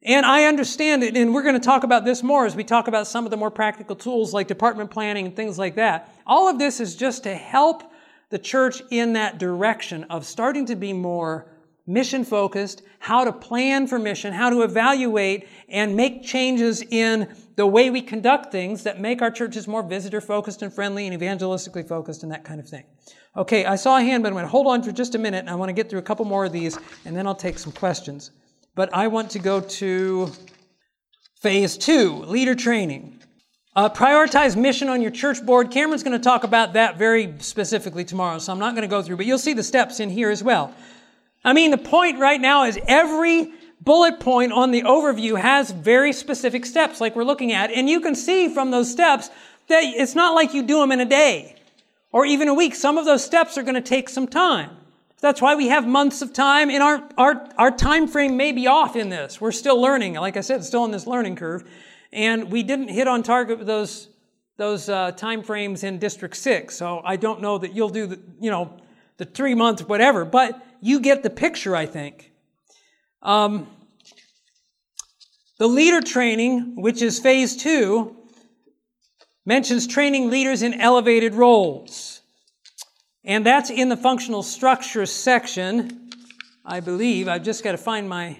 And I understand it, and we're going to talk about this more as we talk about some of the more practical tools like department planning and things like that. All of this is just to help the church in that direction of starting to be more mission focused, how to plan for mission, how to evaluate and make changes in the way we conduct things that make our churches more visitor focused and friendly and evangelistically focused and that kind of thing. Okay, I saw a hand, but I'm going to hold on for just a minute I want to get through a couple more of these and then I'll take some questions. But I want to go to phase two, leader training. Uh, prioritize mission on your church board. Cameron's going to talk about that very specifically tomorrow, so I'm not going to go through, but you'll see the steps in here as well. I mean, the point right now is every bullet point on the overview has very specific steps like we're looking at, and you can see from those steps that it's not like you do them in a day or even a week. Some of those steps are going to take some time. That's why we have months of time, and our, our, our time frame may be off in this. We're still learning. Like I said, still in this learning curve and we didn't hit on target with those those uh, time frames in District Six. So I don't know that you'll do the you know the three months whatever, but you get the picture. I think. Um, the leader training, which is phase two, mentions training leaders in elevated roles. And that's in the functional structure section, I believe. I've just got to find my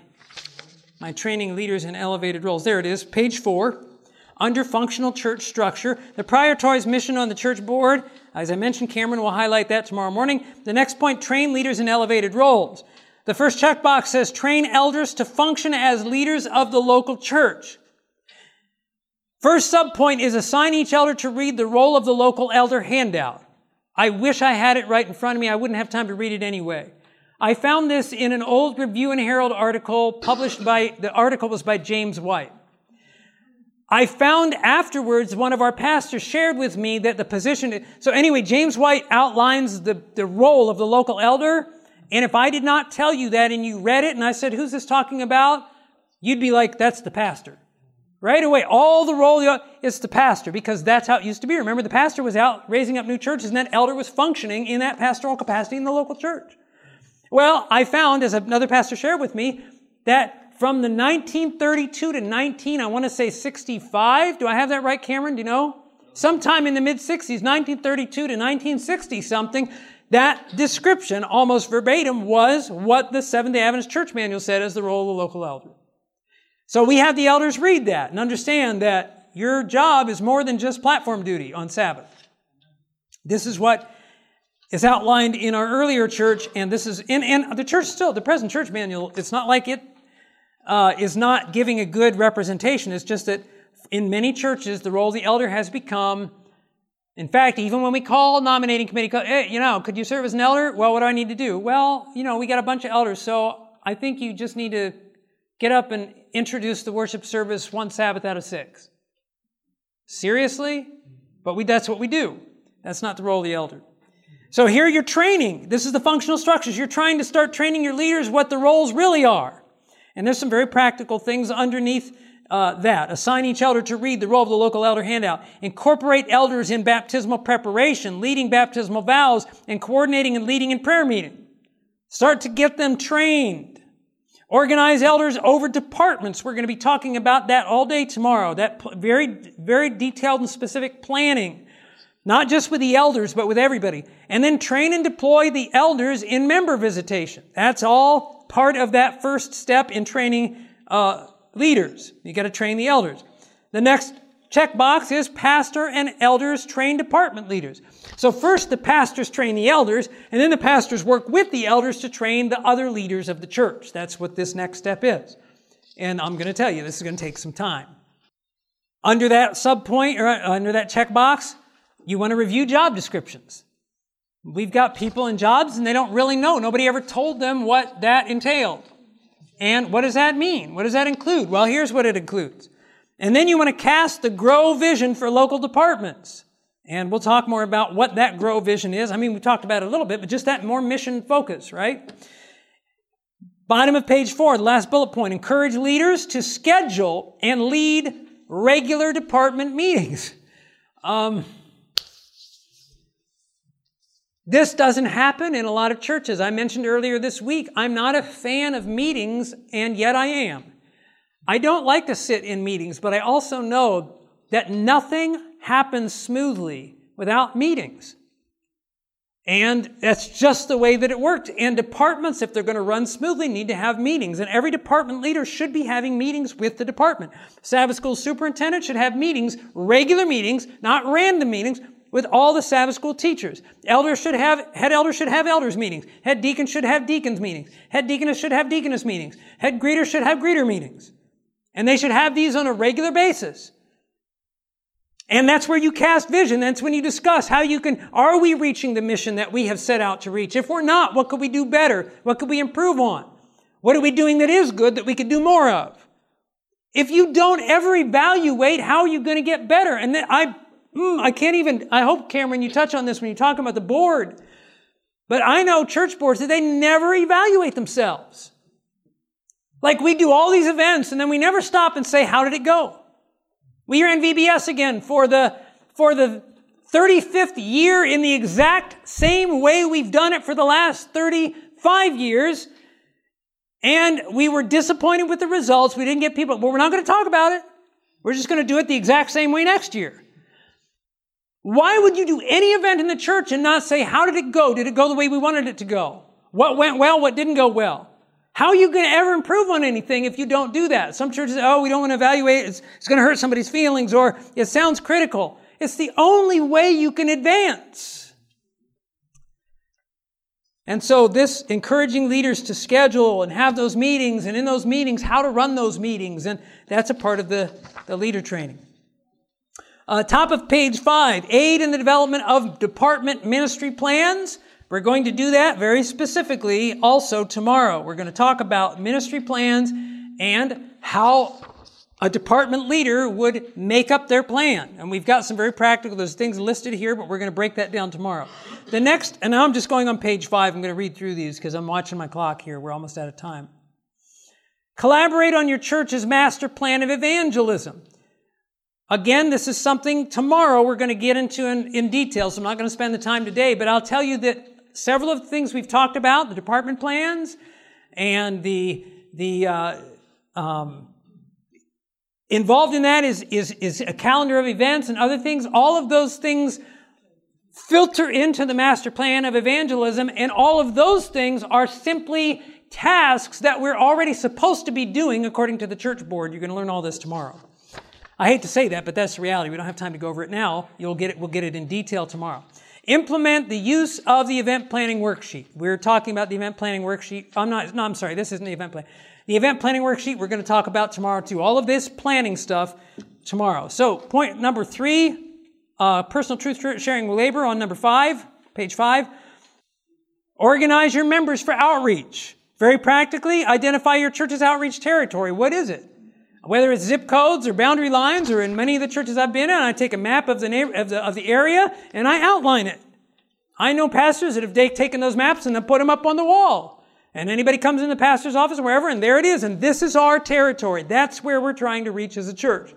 my training leaders in elevated roles. There it is, page four. Under functional church structure, the prioritize mission on the church board. As I mentioned, Cameron will highlight that tomorrow morning. The next point, train leaders in elevated roles. The first checkbox says train elders to function as leaders of the local church. First subpoint is assign each elder to read the role of the local elder handout. I wish I had it right in front of me. I wouldn't have time to read it anyway. I found this in an old Review and Herald article published by, the article was by James White. I found afterwards one of our pastors shared with me that the position, so anyway, James White outlines the, the role of the local elder. And if I did not tell you that and you read it and I said, who's this talking about? You'd be like, that's the pastor. Right away, all the role is the pastor because that's how it used to be. Remember, the pastor was out raising up new churches and that elder was functioning in that pastoral capacity in the local church. Well, I found, as another pastor shared with me, that from the 1932 to 19, I want to say 65. Do I have that right, Cameron? Do you know? Sometime in the mid 60s, 1932 to 1960 something, that description, almost verbatim, was what the Seventh day Adventist Church Manual said as the role of the local elder. So we have the elders read that and understand that your job is more than just platform duty on Sabbath. This is what is outlined in our earlier church, and this is in, and the church still, the present church manual, it's not like it uh, is not giving a good representation. It's just that in many churches, the role of the elder has become, in fact, even when we call nominating committee, hey, you know, could you serve as an elder? Well, what do I need to do? Well, you know, we got a bunch of elders, so I think you just need to get up and introduce the worship service one Sabbath out of six. Seriously? But we, that's what we do. That's not the role of the elder. So here you're training. This is the functional structures. You're trying to start training your leaders what the roles really are. And there's some very practical things underneath uh, that. Assign each elder to read the role of the local elder handout. Incorporate elders in baptismal preparation, leading baptismal vows, and coordinating and leading in prayer meeting. Start to get them trained. Organize elders over departments. We're going to be talking about that all day tomorrow. That very, very detailed and specific planning not just with the elders, but with everybody. And then train and deploy the elders in member visitation. That's all part of that first step in training uh, leaders. You got to train the elders. The next checkbox is pastor and elders train department leaders. So first the pastors train the elders, and then the pastors work with the elders to train the other leaders of the church. That's what this next step is. And I'm going to tell you, this is going to take some time. Under that subpoint, or uh, under that checkbox, you want to review job descriptions. We've got people in jobs and they don't really know. Nobody ever told them what that entailed. And what does that mean? What does that include? Well, here's what it includes. And then you want to cast the grow vision for local departments. And we'll talk more about what that grow vision is. I mean, we talked about it a little bit, but just that more mission focus, right? Bottom of page four, the last bullet point. Encourage leaders to schedule and lead regular department meetings. Um, this doesn't happen in a lot of churches. I mentioned earlier this week, I'm not a fan of meetings, and yet I am. I don't like to sit in meetings, but I also know that nothing happens smoothly without meetings. And that's just the way that it worked. And departments, if they're going to run smoothly, need to have meetings. And every department leader should be having meetings with the department. Sabbath school superintendent should have meetings, regular meetings, not random meetings, with all the Sabbath school teachers. Elders should have, head elders should have elders meetings. Head deacons should have deacons meetings. Head deaconess should have deaconess meetings. Head greeters should have greeter meetings. And they should have these on a regular basis. And that's where you cast vision. That's when you discuss how you can, are we reaching the mission that we have set out to reach? If we're not, what could we do better? What could we improve on? What are we doing that is good that we could do more of? If you don't ever evaluate, how are you going to get better? And then I, mm, I can't even, I hope Cameron, you touch on this when you talk about the board. But I know church boards that they never evaluate themselves. Like we do all these events and then we never stop and say, how did it go? We are in VBS again for the, for the 35th year in the exact same way we've done it for the last 35 years. And we were disappointed with the results. We didn't get people, but we're not going to talk about it. We're just going to do it the exact same way next year. Why would you do any event in the church and not say, how did it go? Did it go the way we wanted it to go? What went well? What didn't go well? How are you going to ever improve on anything if you don't do that? Some churches oh, we don't want to evaluate. It's, it's going to hurt somebody's feelings or it sounds critical. It's the only way you can advance. And so this encouraging leaders to schedule and have those meetings and in those meetings, how to run those meetings. And that's a part of the, the leader training. Uh, top of page five, aid in the development of department ministry plans. We're going to do that very specifically also tomorrow. We're going to talk about ministry plans and how a department leader would make up their plan. And we've got some very practical, things listed here, but we're going to break that down tomorrow. The next, and now I'm just going on page five. I'm going to read through these because I'm watching my clock here. We're almost out of time. Collaborate on your church's master plan of evangelism. Again, this is something tomorrow we're going to get into in, in detail, so I'm not going to spend the time today, but I'll tell you that several of the things we've talked about, the department plans and the, the, uh, um, involved in that is, is, is a calendar of events and other things. All of those things filter into the master plan of evangelism, and all of those things are simply tasks that we're already supposed to be doing according to the church board. You're going to learn all this tomorrow. I hate to say that, but that's the reality. We don't have time to go over it now. You'll get it, we'll get it in detail tomorrow. Implement the use of the event planning worksheet. We're talking about the event planning worksheet. I'm not, no, I'm sorry, this isn't the event plan. The event planning worksheet we're going to talk about tomorrow too. All of this planning stuff tomorrow. So point number three, uh, personal truth sharing labor on number five, page five. Organize your members for outreach. Very practically, identify your church's outreach territory. What is it? Whether it's zip codes or boundary lines, or in many of the churches I've been in, I take a map of the, neighbor, of the, of the area and I outline it. I know pastors that have taken those maps and then put them up on the wall. And anybody comes in the pastor's office or wherever, and there it is, and this is our territory. That's where we're trying to reach as a church.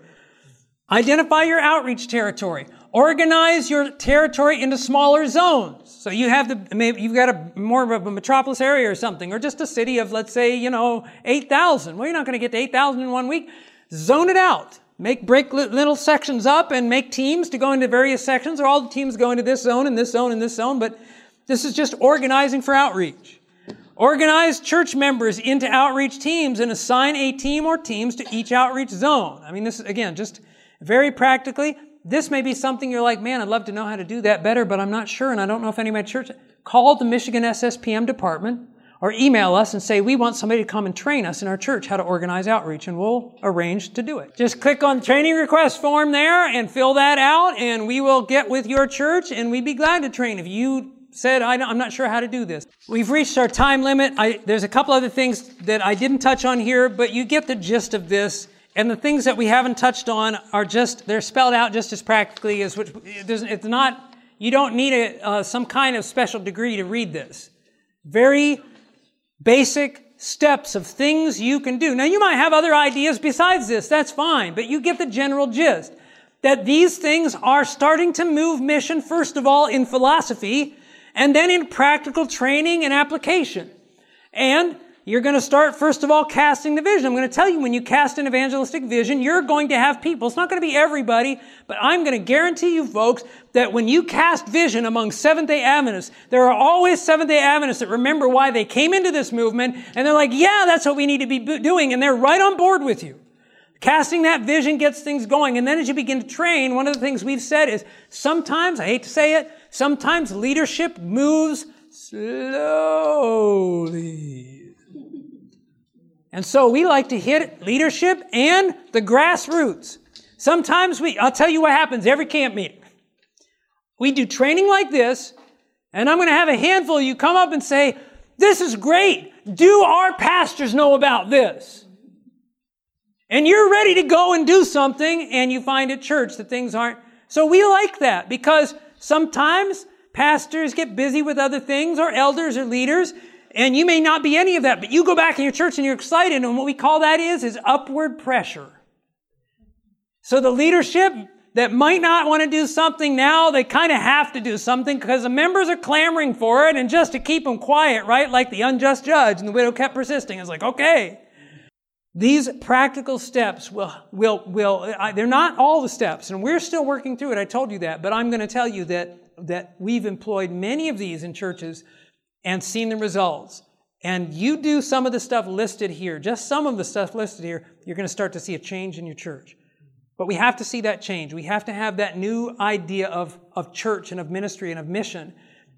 Identify your outreach territory. Organize your territory into smaller zones. So you have the, maybe you've got a more of a metropolis area or something, or just a city of, let's say, you know, 8,000. Well, you're not going to get to 8,000 in one week. Zone it out. Make, break little sections up and make teams to go into various sections, or all the teams go into this zone and this zone and this zone, but this is just organizing for outreach. Organize church members into outreach teams and assign a team or teams to each outreach zone. I mean, this is, again, just very practically, this may be something you're like, man, I'd love to know how to do that better, but I'm not sure, and I don't know if any of my church. Call the Michigan SSPM department or email us and say, we want somebody to come and train us in our church how to organize outreach, and we'll arrange to do it. Just click on the training request form there and fill that out, and we will get with your church, and we'd be glad to train. If you said, I'm not sure how to do this. We've reached our time limit. I, there's a couple other things that I didn't touch on here, but you get the gist of this. And the things that we haven't touched on are just, they're spelled out just as practically as which, it's not, you don't need a, uh, some kind of special degree to read this. Very basic steps of things you can do. Now you might have other ideas besides this, that's fine, but you get the general gist. That these things are starting to move mission, first of all, in philosophy, and then in practical training and application. And you're going to start, first of all, casting the vision. I'm going to tell you when you cast an evangelistic vision, you're going to have people. It's not going to be everybody, but I'm going to guarantee you folks that when you cast vision among Seventh day Adventists, there are always Seventh day Adventists that remember why they came into this movement and they're like, yeah, that's what we need to be doing. And they're right on board with you. Casting that vision gets things going. And then as you begin to train, one of the things we've said is sometimes, I hate to say it, sometimes leadership moves slowly. And so we like to hit leadership and the grassroots. Sometimes we, I'll tell you what happens every camp meeting. We do training like this, and I'm going to have a handful of you come up and say, This is great. Do our pastors know about this? And you're ready to go and do something, and you find at church that things aren't. So we like that because sometimes pastors get busy with other things, or elders or leaders, and you may not be any of that, but you go back in your church and you're excited, and what we call that is, is upward pressure. So the leadership that might not want to do something now, they kind of have to do something because the members are clamoring for it, and just to keep them quiet, right? Like the unjust judge, and the widow kept persisting. It's like, okay. These practical steps will, will, will, they're not all the steps, and we're still working through it. I told you that, but I'm going to tell you that, that we've employed many of these in churches and seen the results, and you do some of the stuff listed here, just some of the stuff listed here, you're going to start to see a change in your church. But we have to see that change. We have to have that new idea of, of church and of ministry and of mission.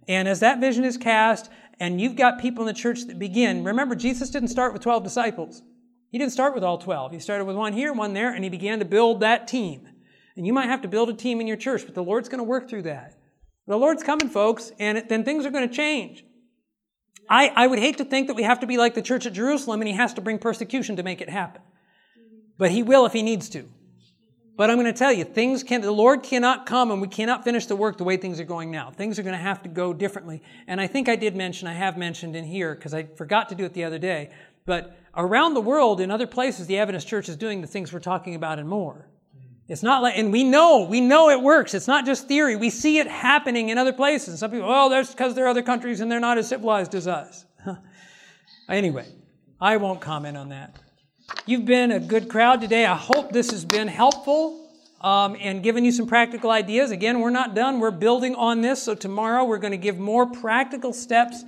And as that vision is cast, and you've got people in the church that begin, remember, Jesus didn't start with 12 disciples. He didn't start with all 12. He started with one here, one there, and he began to build that team. And you might have to build a team in your church, but the Lord's going to work through that. The Lord's coming, folks, and then things are going to change. I, I would hate to think that we have to be like the church at Jerusalem and he has to bring persecution to make it happen. But he will if he needs to. But I'm going to tell you, things can, the Lord cannot come and we cannot finish the work the way things are going now. Things are going to have to go differently. And I think I did mention, I have mentioned in here, because I forgot to do it the other day, but around the world, in other places, the Adventist Church is doing the things we're talking about and more. It's not like, and we know, we know it works. It's not just theory. We see it happening in other places. Some people, oh, that's because there are other countries and they're not as civilized as us. anyway, I won't comment on that. You've been a good crowd today. I hope this has been helpful um, and given you some practical ideas. Again, we're not done. We're building on this. So tomorrow we're going to give more practical steps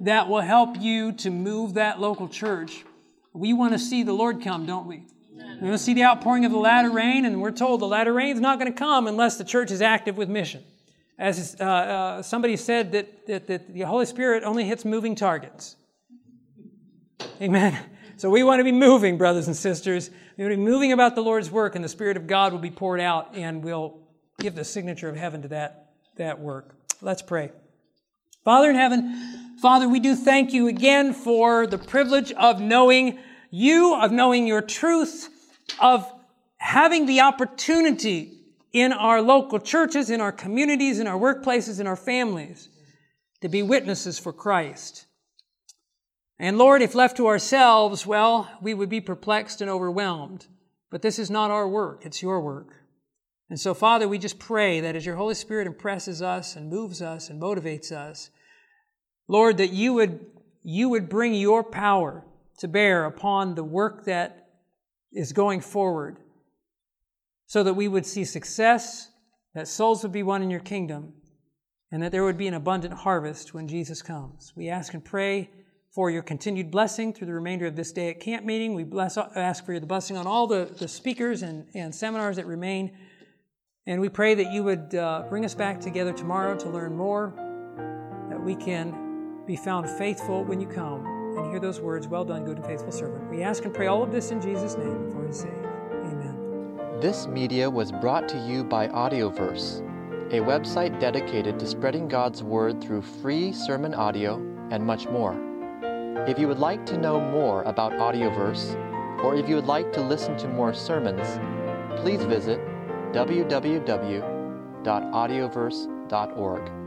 that will help you to move that local church. We want to see the Lord come, don't we? We're going to see the outpouring of the latter rain, and we're told the latter rain is not going to come unless the church is active with mission. As uh, uh, somebody said, that, that, that the Holy Spirit only hits moving targets. Amen. So we want to be moving, brothers and sisters. We want to be moving about the Lord's work, and the Spirit of God will be poured out, and we'll give the signature of heaven to that, that work. Let's pray. Father in heaven, Father, we do thank you again for the privilege of knowing you, of knowing your truth, of having the opportunity in our local churches, in our communities, in our workplaces, in our families to be witnesses for Christ. And Lord, if left to ourselves, well, we would be perplexed and overwhelmed. But this is not our work, it's your work. And so, Father, we just pray that as your Holy Spirit impresses us and moves us and motivates us, Lord, that you would, you would bring your power to bear upon the work that is going forward so that we would see success, that souls would be won in your kingdom, and that there would be an abundant harvest when Jesus comes. We ask and pray for your continued blessing through the remainder of this day at camp meeting. We bless, ask for the blessing on all the, the speakers and, and seminars that remain. And we pray that you would uh, bring us back together tomorrow to learn more, that we can be found faithful when you come and hear those words, Well done, good and faithful servant. We ask and pray all of this in Jesus' name for his sake. Amen. This media was brought to you by Audioverse, a website dedicated to spreading God's word through free sermon audio and much more. If you would like to know more about Audioverse, or if you would like to listen to more sermons, please visit www.audioverse.org.